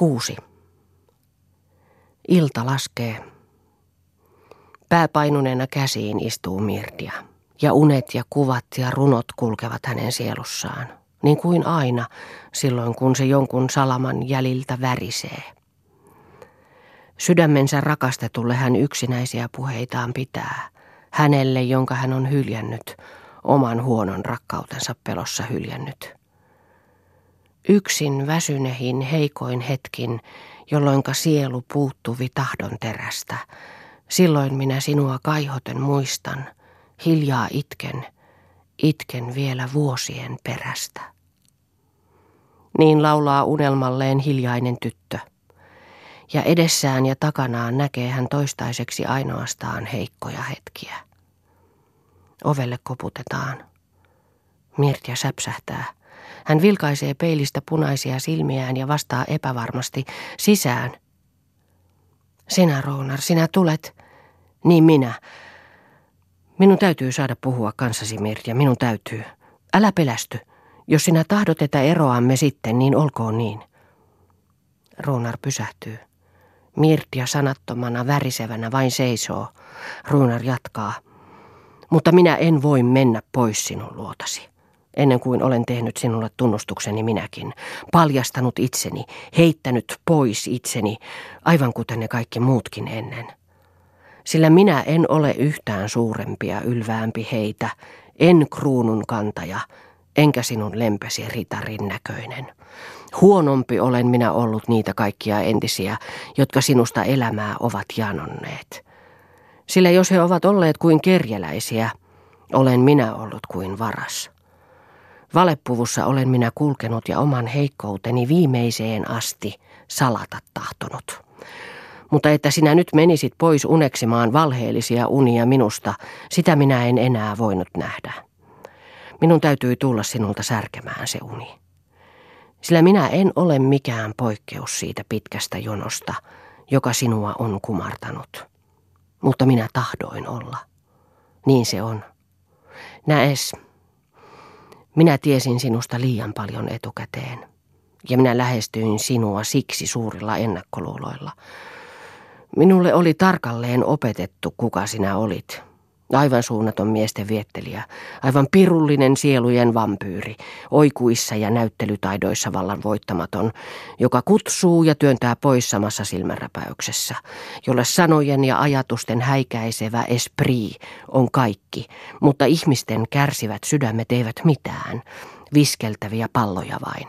Kuusi. Ilta laskee. Pääpainuneena käsiin istuu Mirtia. Ja unet ja kuvat ja runot kulkevat hänen sielussaan. Niin kuin aina, silloin kun se jonkun salaman jäljiltä värisee. Sydämensä rakastetulle hän yksinäisiä puheitaan pitää. Hänelle, jonka hän on hyljännyt, oman huonon rakkautensa pelossa hyljännyt. Yksin väsynehin heikoin hetkin, jolloinka sielu puuttuvi tahdon terästä. Silloin minä sinua kaihoten muistan, hiljaa itken, itken vielä vuosien perästä. Niin laulaa unelmalleen hiljainen tyttö. Ja edessään ja takanaan näkee hän toistaiseksi ainoastaan heikkoja hetkiä. Ovelle koputetaan. Mirtja säpsähtää. Hän vilkaisee peilistä punaisia silmiään ja vastaa epävarmasti sisään. Sinä, Roonar, sinä tulet. Niin minä. Minun täytyy saada puhua kanssasi, Mirtja, minun täytyy. Älä pelästy. Jos sinä tahdot, että eroamme sitten, niin olkoon niin. Roonar pysähtyy. Mirtja sanattomana, värisevänä vain seisoo. Ruunar jatkaa. Mutta minä en voi mennä pois sinun luotasi ennen kuin olen tehnyt sinulle tunnustukseni minäkin, paljastanut itseni, heittänyt pois itseni, aivan kuten ne kaikki muutkin ennen. Sillä minä en ole yhtään suurempia ylväämpi heitä, en kruunun kantaja, enkä sinun lempesi ritarin näköinen. Huonompi olen minä ollut niitä kaikkia entisiä, jotka sinusta elämää ovat janonneet. Sillä jos he ovat olleet kuin kerjäläisiä, olen minä ollut kuin varas. Valepuvussa olen minä kulkenut ja oman heikkouteni viimeiseen asti salata tahtonut. Mutta että sinä nyt menisit pois uneksimaan valheellisia unia minusta, sitä minä en enää voinut nähdä. Minun täytyi tulla sinulta särkemään se uni. Sillä minä en ole mikään poikkeus siitä pitkästä jonosta, joka sinua on kumartanut. Mutta minä tahdoin olla. Niin se on. Näes, minä tiesin sinusta liian paljon etukäteen. Ja minä lähestyin sinua siksi suurilla ennakkoluuloilla. Minulle oli tarkalleen opetettu, kuka sinä olit. Aivan suunnaton miesten viettelijä, aivan pirullinen sielujen vampyyri, oikuissa ja näyttelytaidoissa vallan voittamaton, joka kutsuu ja työntää pois samassa silmänräpäyksessä, jolle sanojen ja ajatusten häikäisevä esprit on kaikki, mutta ihmisten kärsivät sydämet eivät mitään, viskeltäviä palloja vain.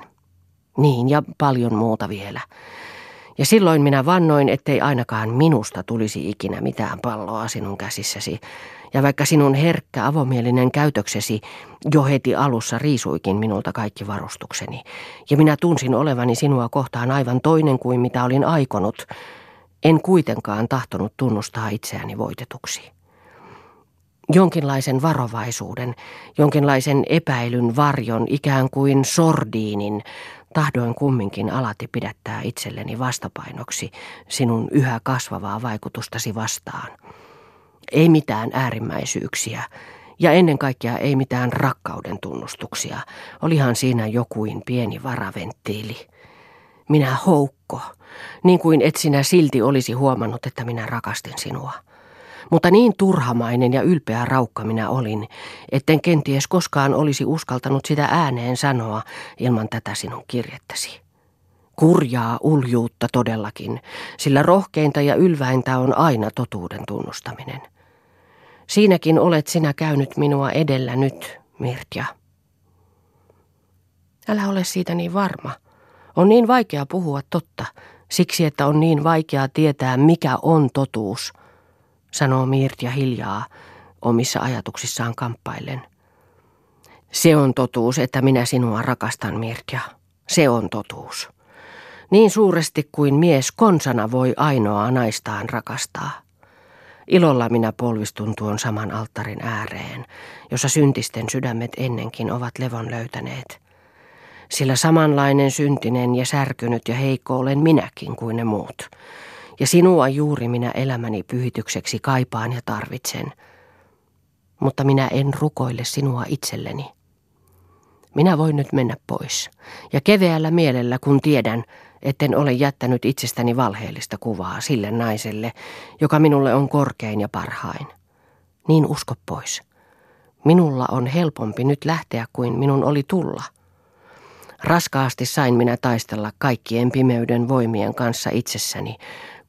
Niin ja paljon muuta vielä. Ja silloin minä vannoin, ettei ainakaan minusta tulisi ikinä mitään palloa sinun käsissäsi, ja vaikka sinun herkkä avomielinen käytöksesi jo heti alussa riisuikin minulta kaikki varustukseni, ja minä tunsin olevani sinua kohtaan aivan toinen kuin mitä olin aikonut, en kuitenkaan tahtonut tunnustaa itseäni voitetuksi. Jonkinlaisen varovaisuuden, jonkinlaisen epäilyn varjon, ikään kuin sordiinin, tahdoin kumminkin alati pidättää itselleni vastapainoksi sinun yhä kasvavaa vaikutustasi vastaan – ei mitään äärimmäisyyksiä ja ennen kaikkea ei mitään rakkauden tunnustuksia. Olihan siinä jokuin pieni varaventtiili. Minä houkko, niin kuin et sinä silti olisi huomannut, että minä rakastin sinua. Mutta niin turhamainen ja ylpeä raukka minä olin, etten kenties koskaan olisi uskaltanut sitä ääneen sanoa ilman tätä sinun kirjettäsi. Kurjaa uljuutta todellakin, sillä rohkeinta ja ylväintä on aina totuuden tunnustaminen. Siinäkin olet sinä käynyt minua edellä nyt, Mirtja. Älä ole siitä niin varma. On niin vaikea puhua totta, siksi että on niin vaikea tietää, mikä on totuus, sanoo Mirtja hiljaa omissa ajatuksissaan kamppaillen. Se on totuus, että minä sinua rakastan, Mirtja. Se on totuus. Niin suuresti kuin mies konsana voi ainoaa naistaan rakastaa. Ilolla minä polvistun tuon saman alttarin ääreen, jossa syntisten sydämet ennenkin ovat levon löytäneet. Sillä samanlainen syntinen ja särkynyt ja heikko olen minäkin kuin ne muut. Ja sinua juuri minä elämäni pyhitykseksi kaipaan ja tarvitsen. Mutta minä en rukoile sinua itselleni. Minä voin nyt mennä pois. Ja keveällä mielellä, kun tiedän, etten ole jättänyt itsestäni valheellista kuvaa sille naiselle, joka minulle on korkein ja parhain. Niin usko pois. Minulla on helpompi nyt lähteä kuin minun oli tulla. Raskaasti sain minä taistella kaikkien pimeyden voimien kanssa itsessäni,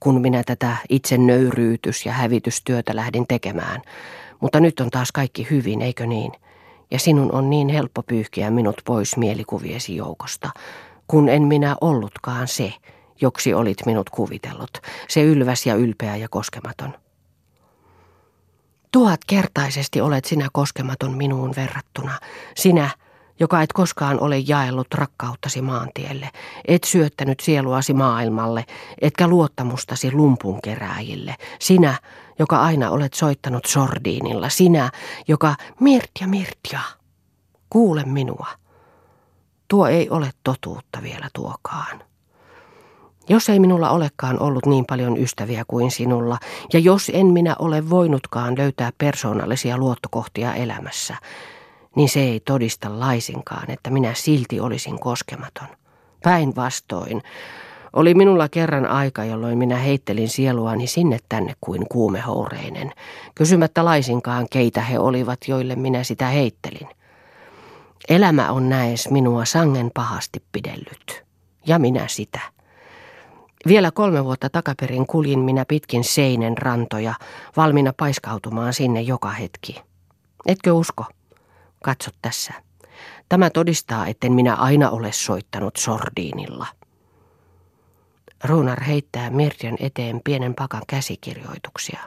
kun minä tätä itse nöyryytys- ja hävitystyötä lähdin tekemään. Mutta nyt on taas kaikki hyvin, eikö niin? Ja sinun on niin helppo pyyhkiä minut pois mielikuviesi joukosta, kun en minä ollutkaan se, joksi olit minut kuvitellut, se ylväs ja ylpeä ja koskematon. Tuhat kertaisesti olet sinä koskematon minuun verrattuna, sinä, joka et koskaan ole jaellut rakkauttasi maantielle, et syöttänyt sieluasi maailmalle, etkä luottamustasi lumpunkerääjille, sinä, joka aina olet soittanut sordiinilla, sinä, joka Mirtja, Mirtja, kuule minua. Tuo ei ole totuutta vielä tuokaan. Jos ei minulla olekaan ollut niin paljon ystäviä kuin sinulla, ja jos en minä ole voinutkaan löytää persoonallisia luottokohtia elämässä, niin se ei todista laisinkaan, että minä silti olisin koskematon. Päinvastoin, oli minulla kerran aika, jolloin minä heittelin sieluani sinne tänne kuin kuumehoureinen, kysymättä laisinkaan, keitä he olivat, joille minä sitä heittelin. Elämä on näes minua sangen pahasti pidellyt, ja minä sitä. Vielä kolme vuotta takaperin kuljin minä pitkin seinen rantoja, valmiina paiskautumaan sinne joka hetki. Etkö usko? Katso tässä. Tämä todistaa, etten minä aina ole soittanut sordiinilla. Ruunar heittää Mirjan eteen pienen pakan käsikirjoituksia.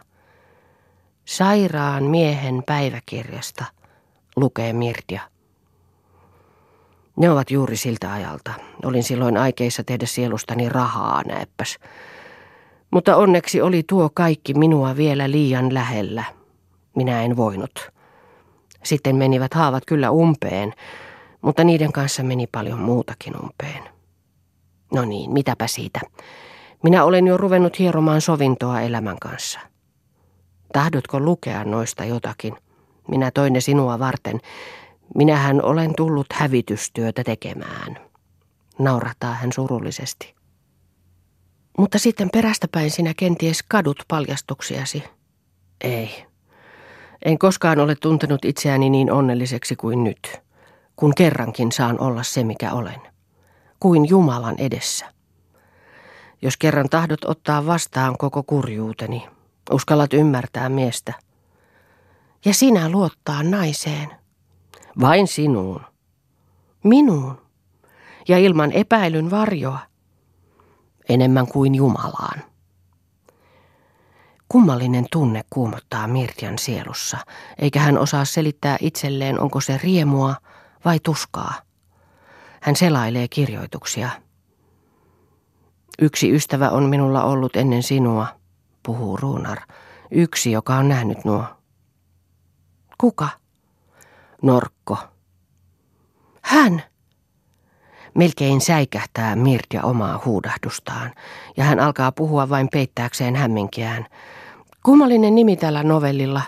Sairaan miehen päiväkirjasta, lukee Mirja. Ne ovat juuri siltä ajalta. Olin silloin aikeissa tehdä sielustani rahaa, näeppäs. Mutta onneksi oli tuo kaikki minua vielä liian lähellä. Minä en voinut. Sitten menivät haavat kyllä umpeen, mutta niiden kanssa meni paljon muutakin umpeen. No niin, mitäpä siitä. Minä olen jo ruvennut hieromaan sovintoa elämän kanssa. Tahdotko lukea noista jotakin? Minä toin ne sinua varten. Minähän olen tullut hävitystyötä tekemään. Naurataa hän surullisesti. Mutta sitten perästäpäin sinä kenties kadut paljastuksiasi. Ei. En koskaan ole tuntenut itseäni niin onnelliseksi kuin nyt, kun kerrankin saan olla se, mikä olen. Kuin Jumalan edessä. Jos kerran tahdot ottaa vastaan koko kurjuuteni, uskallat ymmärtää miestä. Ja sinä luottaa naiseen. Vain sinuun. Minuun. Ja ilman epäilyn varjoa. Enemmän kuin Jumalaan. Kummallinen tunne kuumottaa Mirtian sielussa, eikä hän osaa selittää itselleen, onko se riemua vai tuskaa. Hän selailee kirjoituksia. Yksi ystävä on minulla ollut ennen sinua, puhuu Ruunar. Yksi, joka on nähnyt nuo. Kuka? Norkko. Hän! Melkein säikähtää Mirtia omaa huudahdustaan, ja hän alkaa puhua vain peittääkseen hämminkiään. Kummallinen nimi tällä novellilla.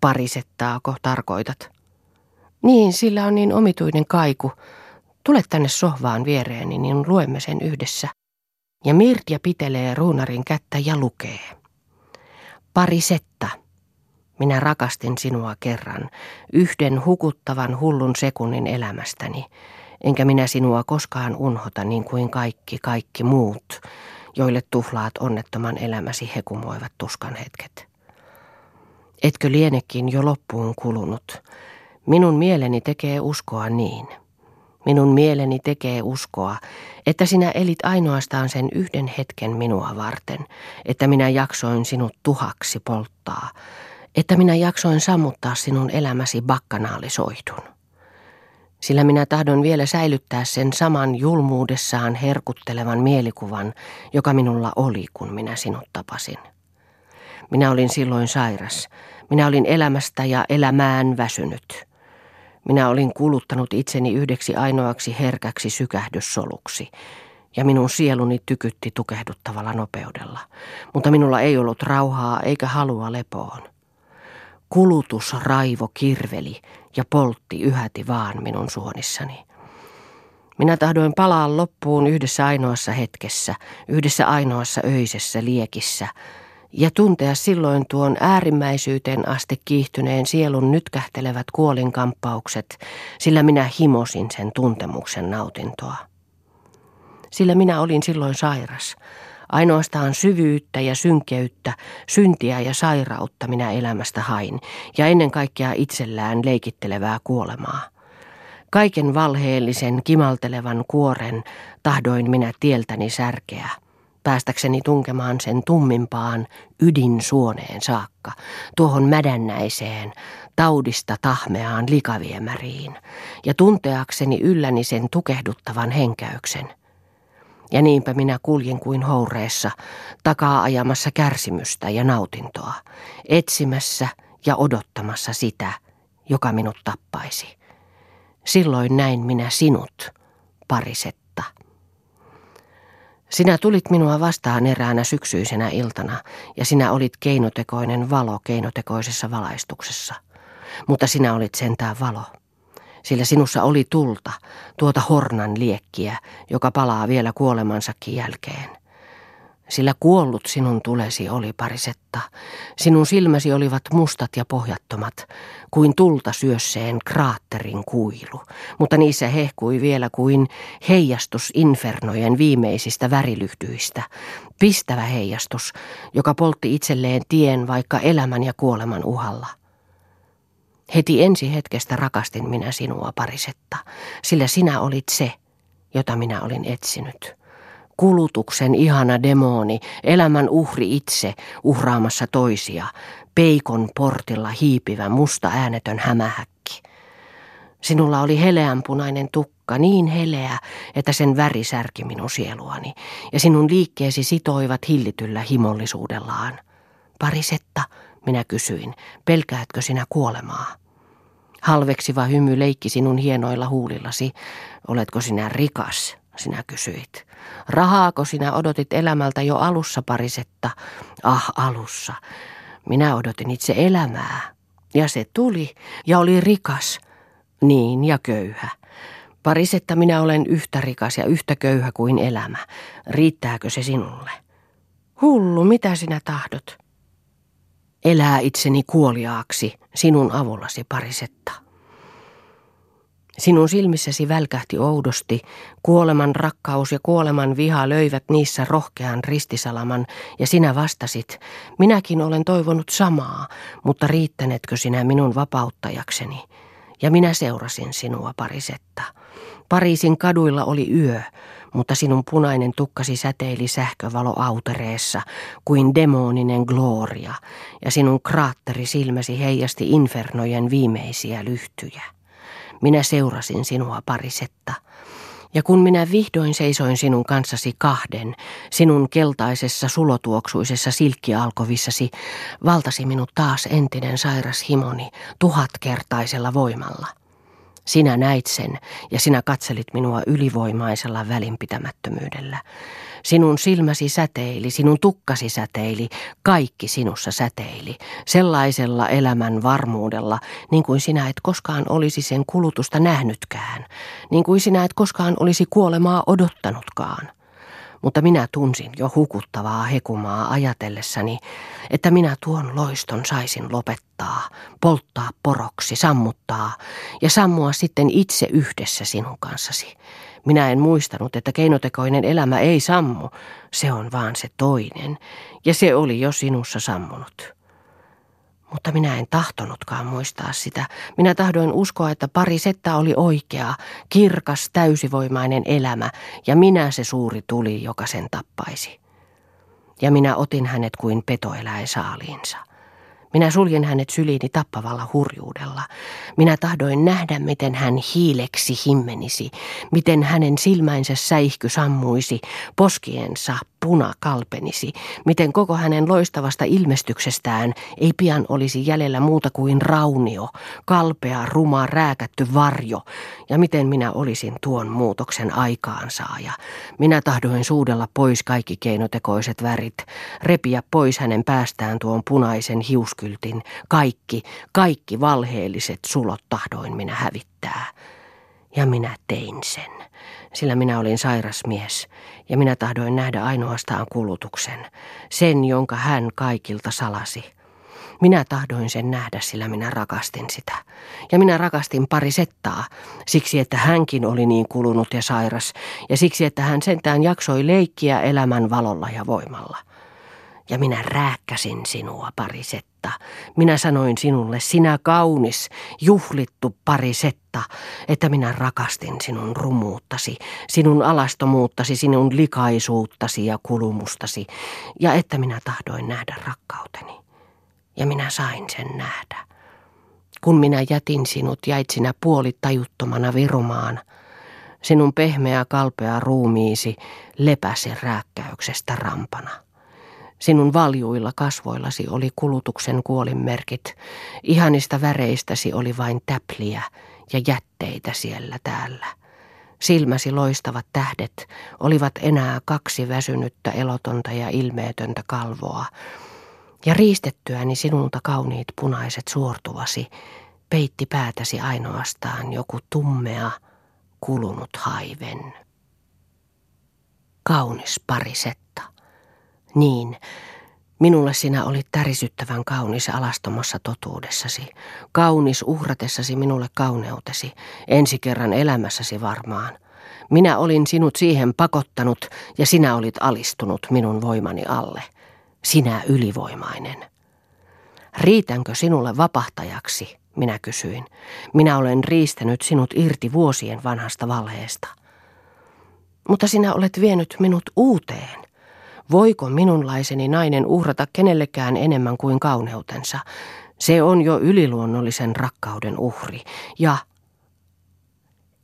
Parisettaako tarkoitat? Niin, sillä on niin omituinen kaiku. Tule tänne sohvaan viereeni, niin luemme sen yhdessä. Ja Mirtia pitelee ruunarin kättä ja lukee. Parisetta. Minä rakastin sinua kerran, yhden hukuttavan hullun sekunnin elämästäni, enkä minä sinua koskaan unhota niin kuin kaikki, kaikki muut, joille tuhlaat onnettoman elämäsi hekumoivat tuskan hetket. Etkö lienekin jo loppuun kulunut? Minun mieleni tekee uskoa niin. Minun mieleni tekee uskoa, että sinä elit ainoastaan sen yhden hetken minua varten, että minä jaksoin sinut tuhaksi polttaa, että minä jaksoin sammuttaa sinun elämäsi bakkanaalisoihdun. Sillä minä tahdon vielä säilyttää sen saman julmuudessaan herkuttelevan mielikuvan, joka minulla oli, kun minä sinut tapasin. Minä olin silloin sairas. Minä olin elämästä ja elämään väsynyt. Minä olin kuluttanut itseni yhdeksi ainoaksi herkäksi sykähdyssoluksi, ja minun sieluni tykytti tukehduttavalla nopeudella. Mutta minulla ei ollut rauhaa eikä halua lepoon. Kulutusraivo kirveli ja poltti yhäti vaan minun suonissani. Minä tahdoin palaa loppuun yhdessä ainoassa hetkessä, yhdessä ainoassa öisessä liekissä, ja tuntea silloin tuon äärimmäisyyteen asti kiihtyneen sielun nytkähtelevät kuolinkamppaukset, sillä minä himosin sen tuntemuksen nautintoa. Sillä minä olin silloin sairas. Ainoastaan syvyyttä ja synkeyttä, syntiä ja sairautta minä elämästä hain, ja ennen kaikkea itsellään leikittelevää kuolemaa. Kaiken valheellisen, kimaltelevan kuoren tahdoin minä tieltäni särkeä, päästäkseni tunkemaan sen tummimpaan ydinsuoneen saakka, tuohon mädännäiseen, taudista tahmeaan likaviemäriin, ja tunteakseni ylläni sen tukehduttavan henkäyksen. Ja niinpä minä kuljin kuin houreessa, takaa ajamassa kärsimystä ja nautintoa, etsimässä ja odottamassa sitä, joka minut tappaisi. Silloin näin minä sinut, parisetta. Sinä tulit minua vastaan eräänä syksyisenä iltana, ja sinä olit keinotekoinen valo keinotekoisessa valaistuksessa. Mutta sinä olit sentään valo, sillä sinussa oli tulta, tuota hornan liekkiä, joka palaa vielä kuolemansakin jälkeen sillä kuollut sinun tulesi oli parisetta. Sinun silmäsi olivat mustat ja pohjattomat, kuin tulta syösseen kraatterin kuilu, mutta niissä hehkui vielä kuin heijastus infernojen viimeisistä värilyhtyistä, pistävä heijastus, joka poltti itselleen tien vaikka elämän ja kuoleman uhalla. Heti ensi hetkestä rakastin minä sinua parisetta, sillä sinä olit se, jota minä olin etsinyt kulutuksen ihana demoni, elämän uhri itse uhraamassa toisia, peikon portilla hiipivä musta äänetön hämähäkki. Sinulla oli heleänpunainen tukka, niin heleä, että sen väri särki minun sieluani, ja sinun liikkeesi sitoivat hillityllä himollisuudellaan. Parisetta, minä kysyin, pelkäätkö sinä kuolemaa? Halveksiva hymy leikki sinun hienoilla huulillasi. Oletko sinä rikas? sinä kysyit. Rahaako sinä odotit elämältä jo alussa parisetta? Ah, alussa. Minä odotin itse elämää. Ja se tuli ja oli rikas. Niin ja köyhä. Parisetta minä olen yhtä rikas ja yhtä köyhä kuin elämä. Riittääkö se sinulle? Hullu, mitä sinä tahdot? Elää itseni kuoliaaksi sinun avullasi parisetta. Sinun silmissäsi välkähti oudosti, kuoleman rakkaus ja kuoleman viha löivät niissä rohkean ristisalaman, ja sinä vastasit, minäkin olen toivonut samaa, mutta riittänetkö sinä minun vapauttajakseni? Ja minä seurasin sinua parisetta. Pariisin kaduilla oli yö, mutta sinun punainen tukkasi säteili sähkövalo autereessa kuin demoninen gloria, ja sinun kraatteri silmäsi heijasti infernojen viimeisiä lyhtyjä. Minä seurasin sinua parisetta. Ja kun minä vihdoin seisoin sinun kanssasi kahden, sinun keltaisessa sulotuoksuisessa silkkialkovissasi, valtasi minut taas entinen sairas himoni tuhatkertaisella voimalla. Sinä näit sen ja sinä katselit minua ylivoimaisella välinpitämättömyydellä. Sinun silmäsi säteili, sinun tukkasi säteili, kaikki sinussa säteili, sellaisella elämän varmuudella, niin kuin sinä et koskaan olisi sen kulutusta nähnytkään, niin kuin sinä et koskaan olisi kuolemaa odottanutkaan mutta minä tunsin jo hukuttavaa hekumaa ajatellessani, että minä tuon loiston saisin lopettaa, polttaa poroksi, sammuttaa ja sammua sitten itse yhdessä sinun kanssasi. Minä en muistanut, että keinotekoinen elämä ei sammu, se on vaan se toinen, ja se oli jo sinussa sammunut. Mutta minä en tahtonutkaan muistaa sitä. Minä tahdoin uskoa, että pari setta oli oikea, kirkas, täysivoimainen elämä, ja minä se suuri tuli, joka sen tappaisi. Ja minä otin hänet kuin petoeläin saaliinsa. Minä suljen hänet syliini tappavalla hurjuudella. Minä tahdoin nähdä, miten hän hiileksi himmenisi, miten hänen silmäinsä säihky sammuisi, poskiensa puna kalpenisi, miten koko hänen loistavasta ilmestyksestään ei pian olisi jäljellä muuta kuin raunio, kalpea, ruma, rääkätty varjo, ja miten minä olisin tuon muutoksen aikaansaaja. Minä tahdoin suudella pois kaikki keinotekoiset värit, repiä pois hänen päästään tuon punaisen hiuskyltin, kaikki, kaikki valheelliset sulot tahdoin minä hävittää. Ja minä tein sen. sillä minä olin sairas mies ja minä tahdoin nähdä ainoastaan kulutuksen, sen jonka hän kaikilta salasi. Minä tahdoin sen nähdä, sillä minä rakastin sitä. Ja minä rakastin pari settaa, siksi että hänkin oli niin kulunut ja sairas, ja siksi että hän sentään jaksoi leikkiä elämän valolla ja voimalla. Ja minä rääkkäsin sinua, parisetta. Minä sanoin sinulle, sinä kaunis, juhlittu parisetta, että minä rakastin sinun rumuuttasi, sinun alastomuuttasi, sinun likaisuuttasi ja kulumustasi, ja että minä tahdoin nähdä rakkauteni ja minä sain sen nähdä. Kun minä jätin sinut, jäit sinä puolitajuttomana virumaan. Sinun pehmeä kalpea ruumiisi lepäsi rääkkäyksestä rampana. Sinun valjuilla kasvoillasi oli kulutuksen kuolinmerkit. Ihanista väreistäsi oli vain täpliä ja jätteitä siellä täällä. Silmäsi loistavat tähdet olivat enää kaksi väsynyttä elotonta ja ilmeetöntä kalvoa, ja riistettyäni sinulta kauniit punaiset suortuvasi, peitti päätäsi ainoastaan joku tummea, kulunut haiven. Kaunis parisetta. Niin, minulle sinä olit tärisyttävän kaunis alastomassa totuudessasi, kaunis uhratessasi minulle kauneutesi, ensi kerran elämässäsi varmaan. Minä olin sinut siihen pakottanut ja sinä olit alistunut minun voimani alle sinä ylivoimainen. Riitänkö sinulle vapahtajaksi, minä kysyin. Minä olen riistänyt sinut irti vuosien vanhasta valheesta. Mutta sinä olet vienyt minut uuteen. Voiko minunlaiseni nainen uhrata kenellekään enemmän kuin kauneutensa? Se on jo yliluonnollisen rakkauden uhri. Ja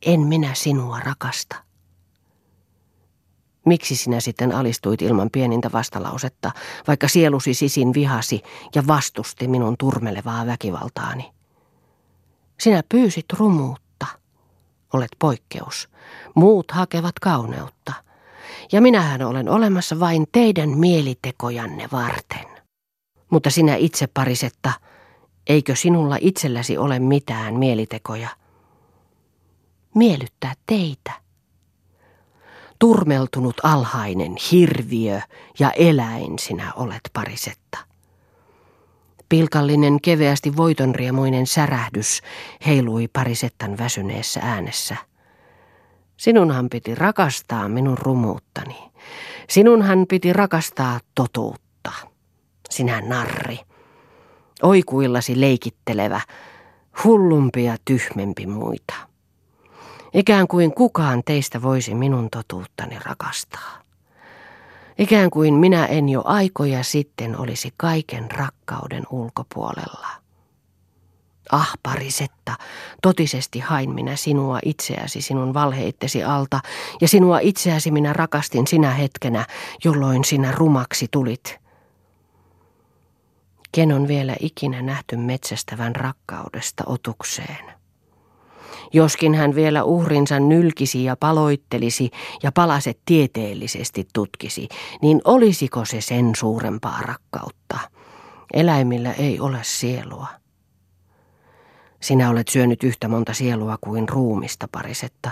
en minä sinua rakasta. Miksi sinä sitten alistuit ilman pienintä vastalausetta, vaikka sielusi sisin vihasi ja vastusti minun turmelevaa väkivaltaani? Sinä pyysit rumuutta. Olet poikkeus. Muut hakevat kauneutta. Ja minähän olen olemassa vain teidän mielitekojanne varten. Mutta sinä itse parisetta, eikö sinulla itselläsi ole mitään mielitekoja? Miellyttää teitä turmeltunut alhainen hirviö ja eläin sinä olet parisetta. Pilkallinen keveästi voitonriemuinen särähdys heilui parisettan väsyneessä äänessä. Sinunhan piti rakastaa minun rumuuttani. Sinunhan piti rakastaa totuutta. Sinä narri. Oikuillasi leikittelevä, hullumpi ja tyhmempi muita. Ikään kuin kukaan teistä voisi minun totuuttani rakastaa. Ikään kuin minä en jo aikoja sitten olisi kaiken rakkauden ulkopuolella. Ah, parisetta, totisesti hain minä sinua itseäsi sinun valheittesi alta, ja sinua itseäsi minä rakastin sinä hetkenä, jolloin sinä rumaksi tulit. Ken on vielä ikinä nähty metsästävän rakkaudesta otukseen? Joskin hän vielä uhrinsa nylkisi ja paloittelisi ja palaset tieteellisesti tutkisi, niin olisiko se sen suurempaa rakkautta? Eläimillä ei ole sielua. Sinä olet syönyt yhtä monta sielua kuin ruumista parisetta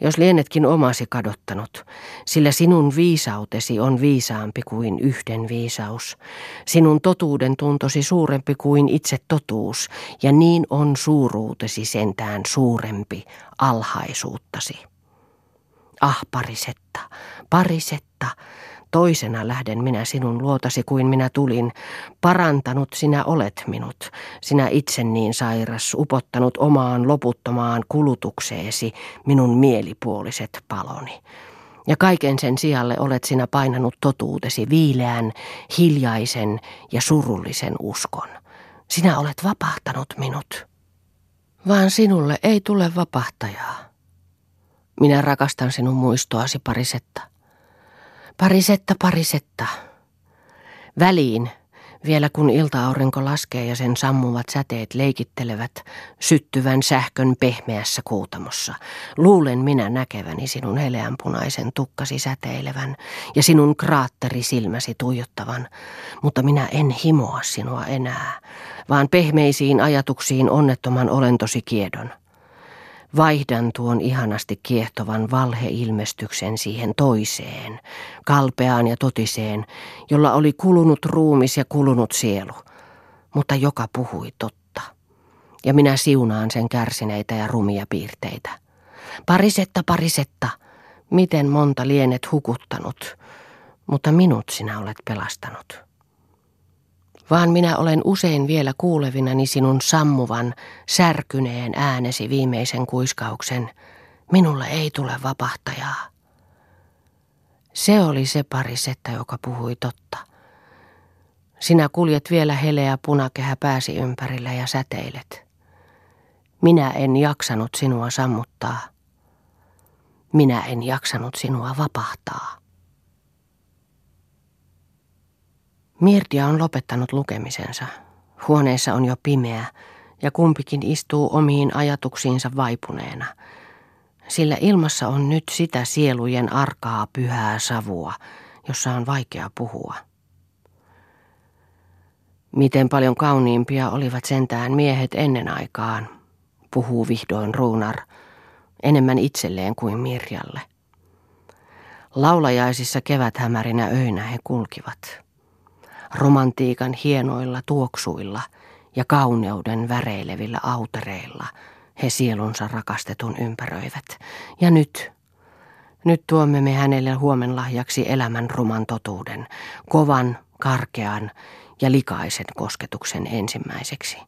jos lienetkin omasi kadottanut, sillä sinun viisautesi on viisaampi kuin yhden viisaus. Sinun totuuden tuntosi suurempi kuin itse totuus, ja niin on suuruutesi sentään suurempi alhaisuuttasi. Ah, parisetta, parisetta, Toisena lähden minä sinun luotasi kuin minä tulin. Parantanut sinä olet minut, sinä itse niin sairas, upottanut omaan loputtomaan kulutukseesi minun mielipuoliset paloni. Ja kaiken sen sijalle olet sinä painanut totuutesi viileän, hiljaisen ja surullisen uskon. Sinä olet vapahtanut minut. Vaan sinulle ei tule vapahtajaa. Minä rakastan sinun muistoasi parisetta. Parisetta, parisetta. Väliin, vielä kun iltaaurinko laskee ja sen sammuvat säteet leikittelevät syttyvän sähkön pehmeässä kuutamossa, luulen minä näkeväni sinun heleänpunaisen tukkasi säteilevän ja sinun kraatteri silmäsi tuijottavan, mutta minä en himoa sinua enää, vaan pehmeisiin ajatuksiin onnettoman olentosi kiedon. Vaihdan tuon ihanasti kiehtovan valheilmestyksen siihen toiseen, kalpeaan ja totiseen, jolla oli kulunut ruumis ja kulunut sielu, mutta joka puhui totta. Ja minä siunaan sen kärsineitä ja rumia piirteitä. Parisetta, parisetta, miten monta lienet hukuttanut, mutta minut sinä olet pelastanut vaan minä olen usein vielä kuulevinani sinun sammuvan, särkyneen äänesi viimeisen kuiskauksen. Minulle ei tule vapahtajaa. Se oli se parisetta, joka puhui totta. Sinä kuljet vielä heleä punakehä pääsi ympärillä ja säteilet. Minä en jaksanut sinua sammuttaa. Minä en jaksanut sinua vapahtaa. Mirtia on lopettanut lukemisensa. Huoneessa on jo pimeä ja kumpikin istuu omiin ajatuksiinsa vaipuneena. Sillä ilmassa on nyt sitä sielujen arkaa pyhää savua, jossa on vaikea puhua. Miten paljon kauniimpia olivat sentään miehet ennen aikaan, puhuu vihdoin Ruunar, enemmän itselleen kuin Mirjalle. Laulajaisissa keväthämärinä öinä he kulkivat romantiikan hienoilla tuoksuilla ja kauneuden väreilevillä autereilla he sielunsa rakastetun ympäröivät. Ja nyt, nyt tuomme me hänelle huomenlahjaksi elämän ruman totuuden, kovan, karkean ja likaisen kosketuksen ensimmäiseksi.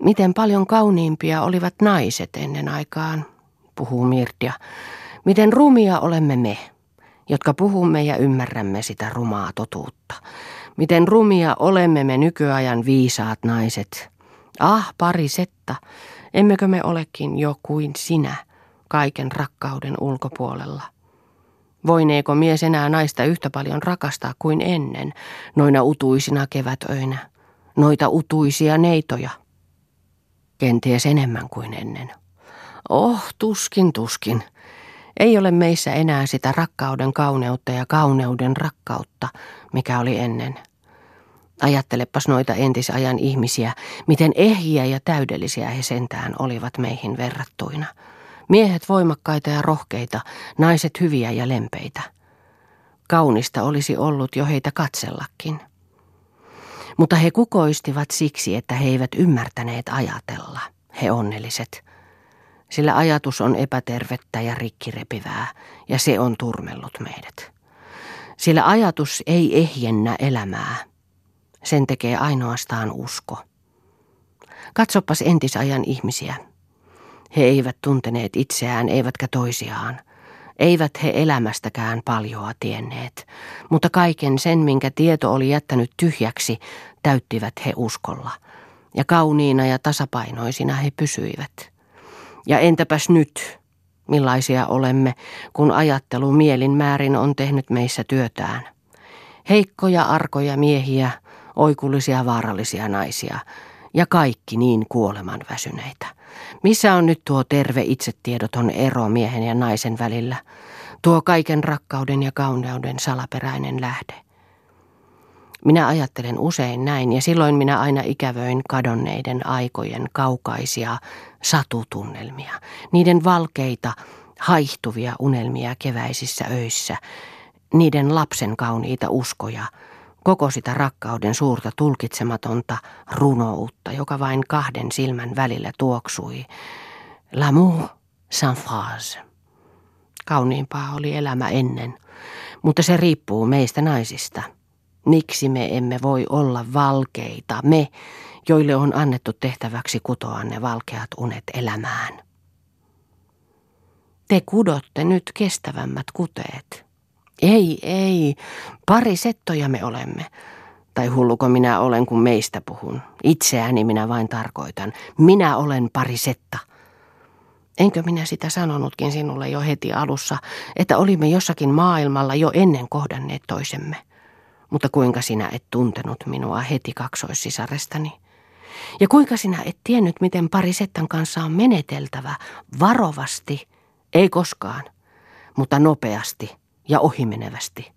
Miten paljon kauniimpia olivat naiset ennen aikaan, puhuu Mirtia. Miten rumia olemme me, jotka puhumme ja ymmärrämme sitä rumaa totuutta. Miten rumia olemme me nykyajan viisaat naiset. Ah, parisetta, emmekö me olekin jo kuin sinä, kaiken rakkauden ulkopuolella? Voineeko mies enää naista yhtä paljon rakastaa kuin ennen, noina utuisina kevätöinä, noita utuisia neitoja? Kenties enemmän kuin ennen. Oh, tuskin, tuskin. Ei ole meissä enää sitä rakkauden kauneutta ja kauneuden rakkautta, mikä oli ennen. Ajattelepas noita entisajan ihmisiä, miten ehjiä ja täydellisiä he sentään olivat meihin verrattuina. Miehet voimakkaita ja rohkeita, naiset hyviä ja lempeitä. Kaunista olisi ollut jo heitä katsellakin. Mutta he kukoistivat siksi, että he eivät ymmärtäneet ajatella, he onnelliset – sillä ajatus on epätervettä ja rikkirepivää, ja se on turmellut meidät. Sillä ajatus ei ehjennä elämää. Sen tekee ainoastaan usko. Katsopas entisajan ihmisiä. He eivät tunteneet itseään eivätkä toisiaan. Eivät he elämästäkään paljoa tienneet, mutta kaiken sen, minkä tieto oli jättänyt tyhjäksi, täyttivät he uskolla. Ja kauniina ja tasapainoisina he pysyivät. Ja entäpäs nyt, millaisia olemme, kun ajattelu mielin määrin on tehnyt meissä työtään. Heikkoja, arkoja miehiä, oikullisia, vaarallisia naisia ja kaikki niin kuoleman väsyneitä. Missä on nyt tuo terve itsetiedoton ero miehen ja naisen välillä? Tuo kaiken rakkauden ja kauneuden salaperäinen lähde. Minä ajattelen usein näin ja silloin minä aina ikävöin kadonneiden aikojen kaukaisia satutunnelmia, niiden valkeita, haihtuvia unelmia keväisissä öissä, niiden lapsen kauniita uskoja, koko sitä rakkauden suurta tulkitsematonta runoutta, joka vain kahden silmän välillä tuoksui. L'amour sans phrase. Kauniimpaa oli elämä ennen, mutta se riippuu meistä naisista. Miksi me emme voi olla valkeita, me, joille on annettu tehtäväksi kutoa ne valkeat unet elämään? Te kudotte nyt kestävämmät kuteet. Ei, ei, pari settoja me olemme. Tai hulluko minä olen, kun meistä puhun. Itseäni minä vain tarkoitan. Minä olen pari setta. Enkö minä sitä sanonutkin sinulle jo heti alussa, että olimme jossakin maailmalla jo ennen kohdanneet toisemme? Mutta kuinka sinä et tuntenut minua heti kaksoissisarestani? Ja kuinka sinä et tiennyt, miten parisettan kanssa on meneteltävä varovasti, ei koskaan, mutta nopeasti ja ohimenevästi.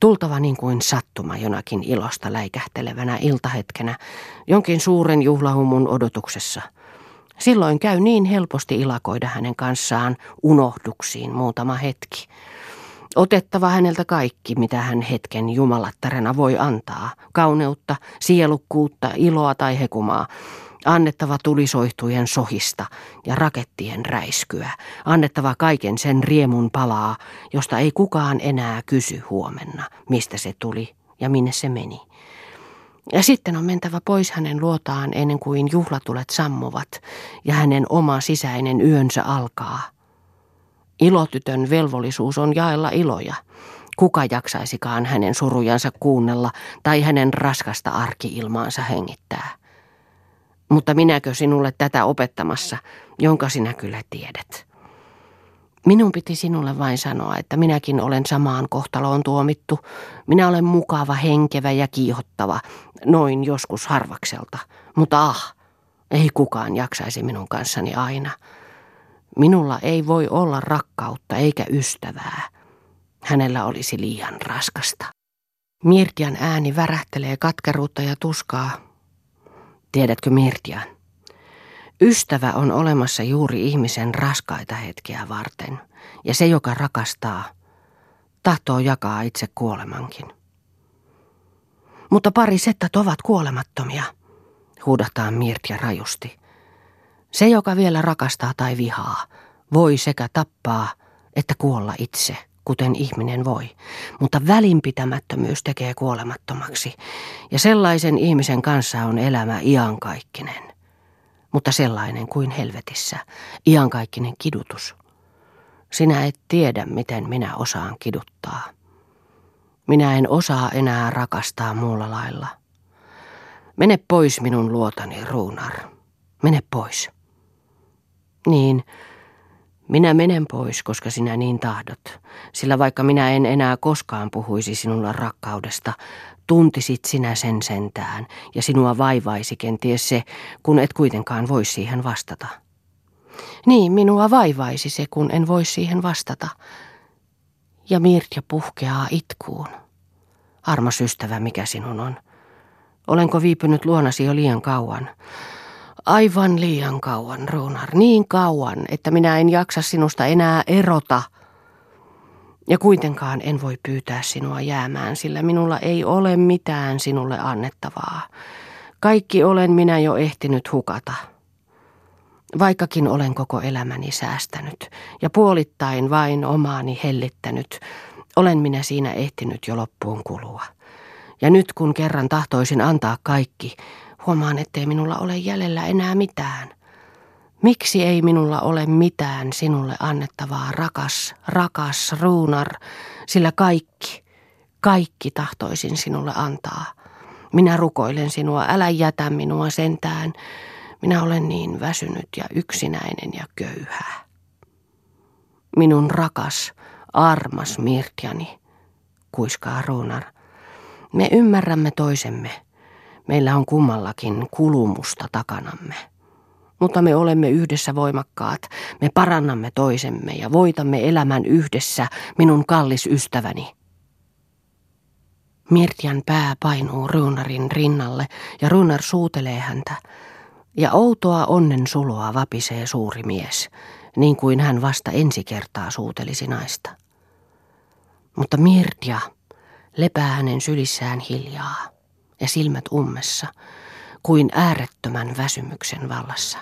Tultava niin kuin sattuma jonakin ilosta läikähtelevänä iltahetkenä, jonkin suuren juhlahumun odotuksessa. Silloin käy niin helposti ilakoida hänen kanssaan unohduksiin muutama hetki. Otettava häneltä kaikki, mitä hän hetken jumalattarena voi antaa. Kauneutta, sielukkuutta, iloa tai hekumaa. Annettava tulisoihtujen sohista ja rakettien räiskyä. Annettava kaiken sen riemun palaa, josta ei kukaan enää kysy huomenna, mistä se tuli ja minne se meni. Ja sitten on mentävä pois hänen luotaan ennen kuin juhlatulet sammuvat ja hänen oma sisäinen yönsä alkaa. Ilotytön velvollisuus on jaella iloja. Kuka jaksaisikaan hänen surujansa kuunnella tai hänen raskasta arkiilmaansa hengittää. Mutta minäkö sinulle tätä opettamassa, jonka sinä kyllä tiedät? Minun piti sinulle vain sanoa, että minäkin olen samaan kohtaloon tuomittu. Minä olen mukava, henkevä ja kiihottava, noin joskus harvakselta. Mutta ah, ei kukaan jaksaisi minun kanssani aina. Minulla ei voi olla rakkautta eikä ystävää. Hänellä olisi liian raskasta. Mirtian ääni värähtelee katkeruutta ja tuskaa. Tiedätkö Mirtian? Ystävä on olemassa juuri ihmisen raskaita hetkiä varten, ja se, joka rakastaa, tahtoo jakaa itse kuolemankin. Mutta pari settat ovat kuolemattomia, huudahtaa Mirtia rajusti. Se, joka vielä rakastaa tai vihaa, voi sekä tappaa että kuolla itse, kuten ihminen voi. Mutta välinpitämättömyys tekee kuolemattomaksi, ja sellaisen ihmisen kanssa on elämä iankaikkinen mutta sellainen kuin helvetissä, iankaikkinen kidutus. Sinä et tiedä, miten minä osaan kiduttaa. Minä en osaa enää rakastaa muulla lailla. Mene pois minun luotani, Ruunar. Mene pois. Niin, minä menen pois, koska sinä niin tahdot, sillä vaikka minä en enää koskaan puhuisi sinulle rakkaudesta, tuntisit sinä sen sentään, ja sinua vaivaisi kenties se, kun et kuitenkaan voi siihen vastata. Niin, minua vaivaisi se, kun en voi siihen vastata. Ja Mirtja puhkeaa itkuun. Armas ystävä, mikä sinun on? Olenko viipynyt luonasi jo liian kauan? Aivan liian kauan, Runar, niin kauan, että minä en jaksa sinusta enää erota. Ja kuitenkaan en voi pyytää sinua jäämään, sillä minulla ei ole mitään sinulle annettavaa. Kaikki olen minä jo ehtinyt hukata. Vaikkakin olen koko elämäni säästänyt ja puolittain vain omaani hellittänyt, olen minä siinä ehtinyt jo loppuun kulua. Ja nyt kun kerran tahtoisin antaa kaikki, Huomaan, ettei minulla ole jäljellä enää mitään. Miksi ei minulla ole mitään sinulle annettavaa, rakas, rakas ruunar, sillä kaikki, kaikki tahtoisin sinulle antaa. Minä rukoilen sinua, älä jätä minua sentään. Minä olen niin väsynyt ja yksinäinen ja köyhä. Minun rakas, armas Mirtjani, kuiskaa ruunar. Me ymmärrämme toisemme. Meillä on kummallakin kulumusta takanamme. Mutta me olemme yhdessä voimakkaat, me parannamme toisemme ja voitamme elämän yhdessä, minun kallis ystäväni. Mirtian pää painuu Ruunarin rinnalle ja Ruunar suutelee häntä. Ja outoa onnen suloa vapisee suuri mies, niin kuin hän vasta ensi kertaa suutelisi naista. Mutta Mirtia lepää hänen sylissään hiljaa ja silmät ummessa, kuin äärettömän väsymyksen vallassa.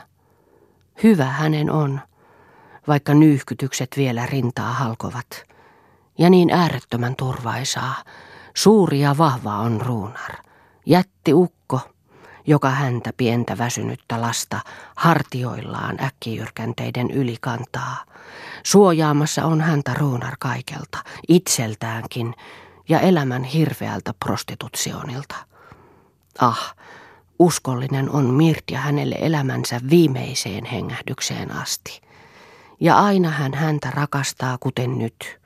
Hyvä hänen on, vaikka nyyhkytykset vielä rintaa halkovat. Ja niin äärettömän turvaisaa, suuri ja vahva on ruunar. Jätti ukko, joka häntä pientä väsynyttä lasta hartioillaan äkkijyrkänteiden yli kantaa. Suojaamassa on häntä ruunar kaikelta, itseltäänkin ja elämän hirveältä prostitutionilta. Ah, uskollinen on Mirtja hänelle elämänsä viimeiseen hengähdykseen asti. Ja aina hän häntä rakastaa kuten nyt.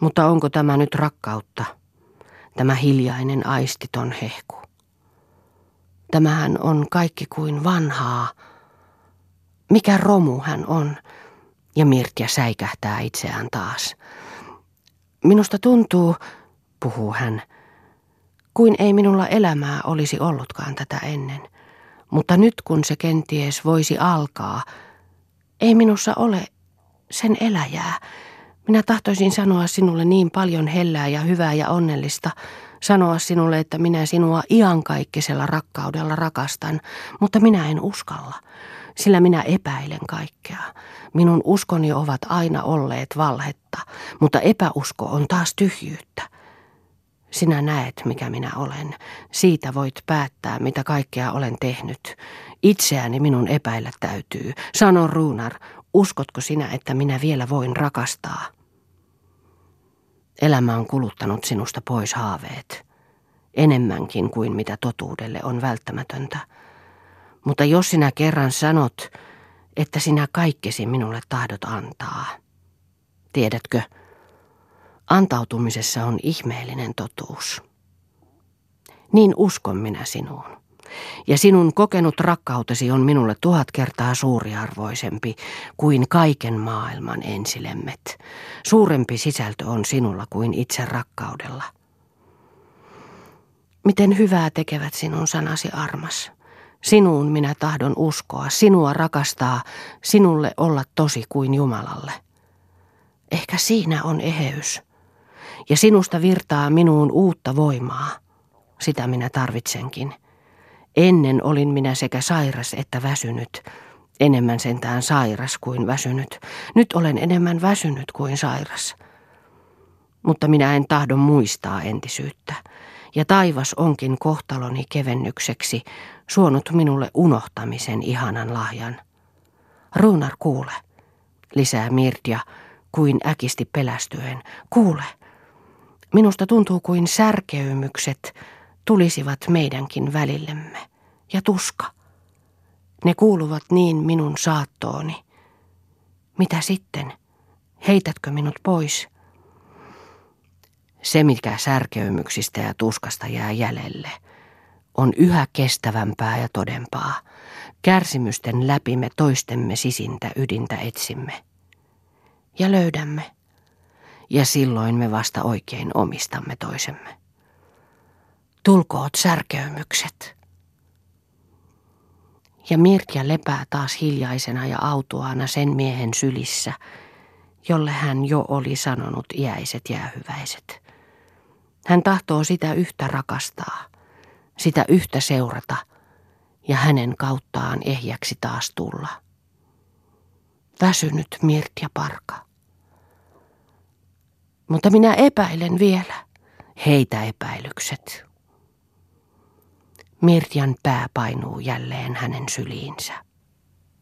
Mutta onko tämä nyt rakkautta, tämä hiljainen aistiton hehku? Tämähän on kaikki kuin vanhaa. Mikä romu hän on? Ja Mirtja säikähtää itseään taas. Minusta tuntuu, puhuu hän, kuin ei minulla elämää olisi ollutkaan tätä ennen. Mutta nyt kun se kenties voisi alkaa, ei minussa ole sen eläjää. Minä tahtoisin sanoa sinulle niin paljon hellää ja hyvää ja onnellista, sanoa sinulle, että minä sinua iankaikkisella rakkaudella rakastan, mutta minä en uskalla, sillä minä epäilen kaikkea. Minun uskoni ovat aina olleet valhetta, mutta epäusko on taas tyhjyyttä. Sinä näet, mikä minä olen. Siitä voit päättää, mitä kaikkea olen tehnyt. Itseäni minun epäillä täytyy. Sano, Ruunar, uskotko sinä, että minä vielä voin rakastaa? Elämä on kuluttanut sinusta pois haaveet. Enemmänkin kuin mitä totuudelle on välttämätöntä. Mutta jos sinä kerran sanot, että sinä kaikkesi minulle tahdot antaa. Tiedätkö, antautumisessa on ihmeellinen totuus. Niin uskon minä sinuun. Ja sinun kokenut rakkautesi on minulle tuhat kertaa suuriarvoisempi kuin kaiken maailman ensilemmet. Suurempi sisältö on sinulla kuin itse rakkaudella. Miten hyvää tekevät sinun sanasi armas. Sinuun minä tahdon uskoa, sinua rakastaa, sinulle olla tosi kuin Jumalalle. Ehkä siinä on eheys. Ja sinusta virtaa minuun uutta voimaa. Sitä minä tarvitsenkin. Ennen olin minä sekä sairas että väsynyt. Enemmän sentään sairas kuin väsynyt. Nyt olen enemmän väsynyt kuin sairas. Mutta minä en tahdo muistaa entisyyttä. Ja taivas onkin kohtaloni kevennykseksi suonut minulle unohtamisen ihanan lahjan. Ruunar kuule, lisää Mirtia kuin äkisti pelästyen. Kuule, minusta tuntuu kuin särkeymykset tulisivat meidänkin välillemme. Ja tuska. Ne kuuluvat niin minun saattooni. Mitä sitten? Heitätkö minut pois? Se, mikä särkeymyksistä ja tuskasta jää jäljelle, on yhä kestävämpää ja todempaa. Kärsimysten läpi me toistemme sisintä ydintä etsimme. Ja löydämme. Ja silloin me vasta oikein omistamme toisemme. Tulkoot särkeymykset. Ja Mirkja lepää taas hiljaisena ja autuaana sen miehen sylissä, jolle hän jo oli sanonut iäiset jäähyväiset. Hän tahtoo sitä yhtä rakastaa, sitä yhtä seurata ja hänen kauttaan ehjäksi taas tulla. Väsynyt Mirtja Parka. Mutta minä epäilen vielä. Heitä epäilykset. Mirtian pää painuu jälleen hänen syliinsä.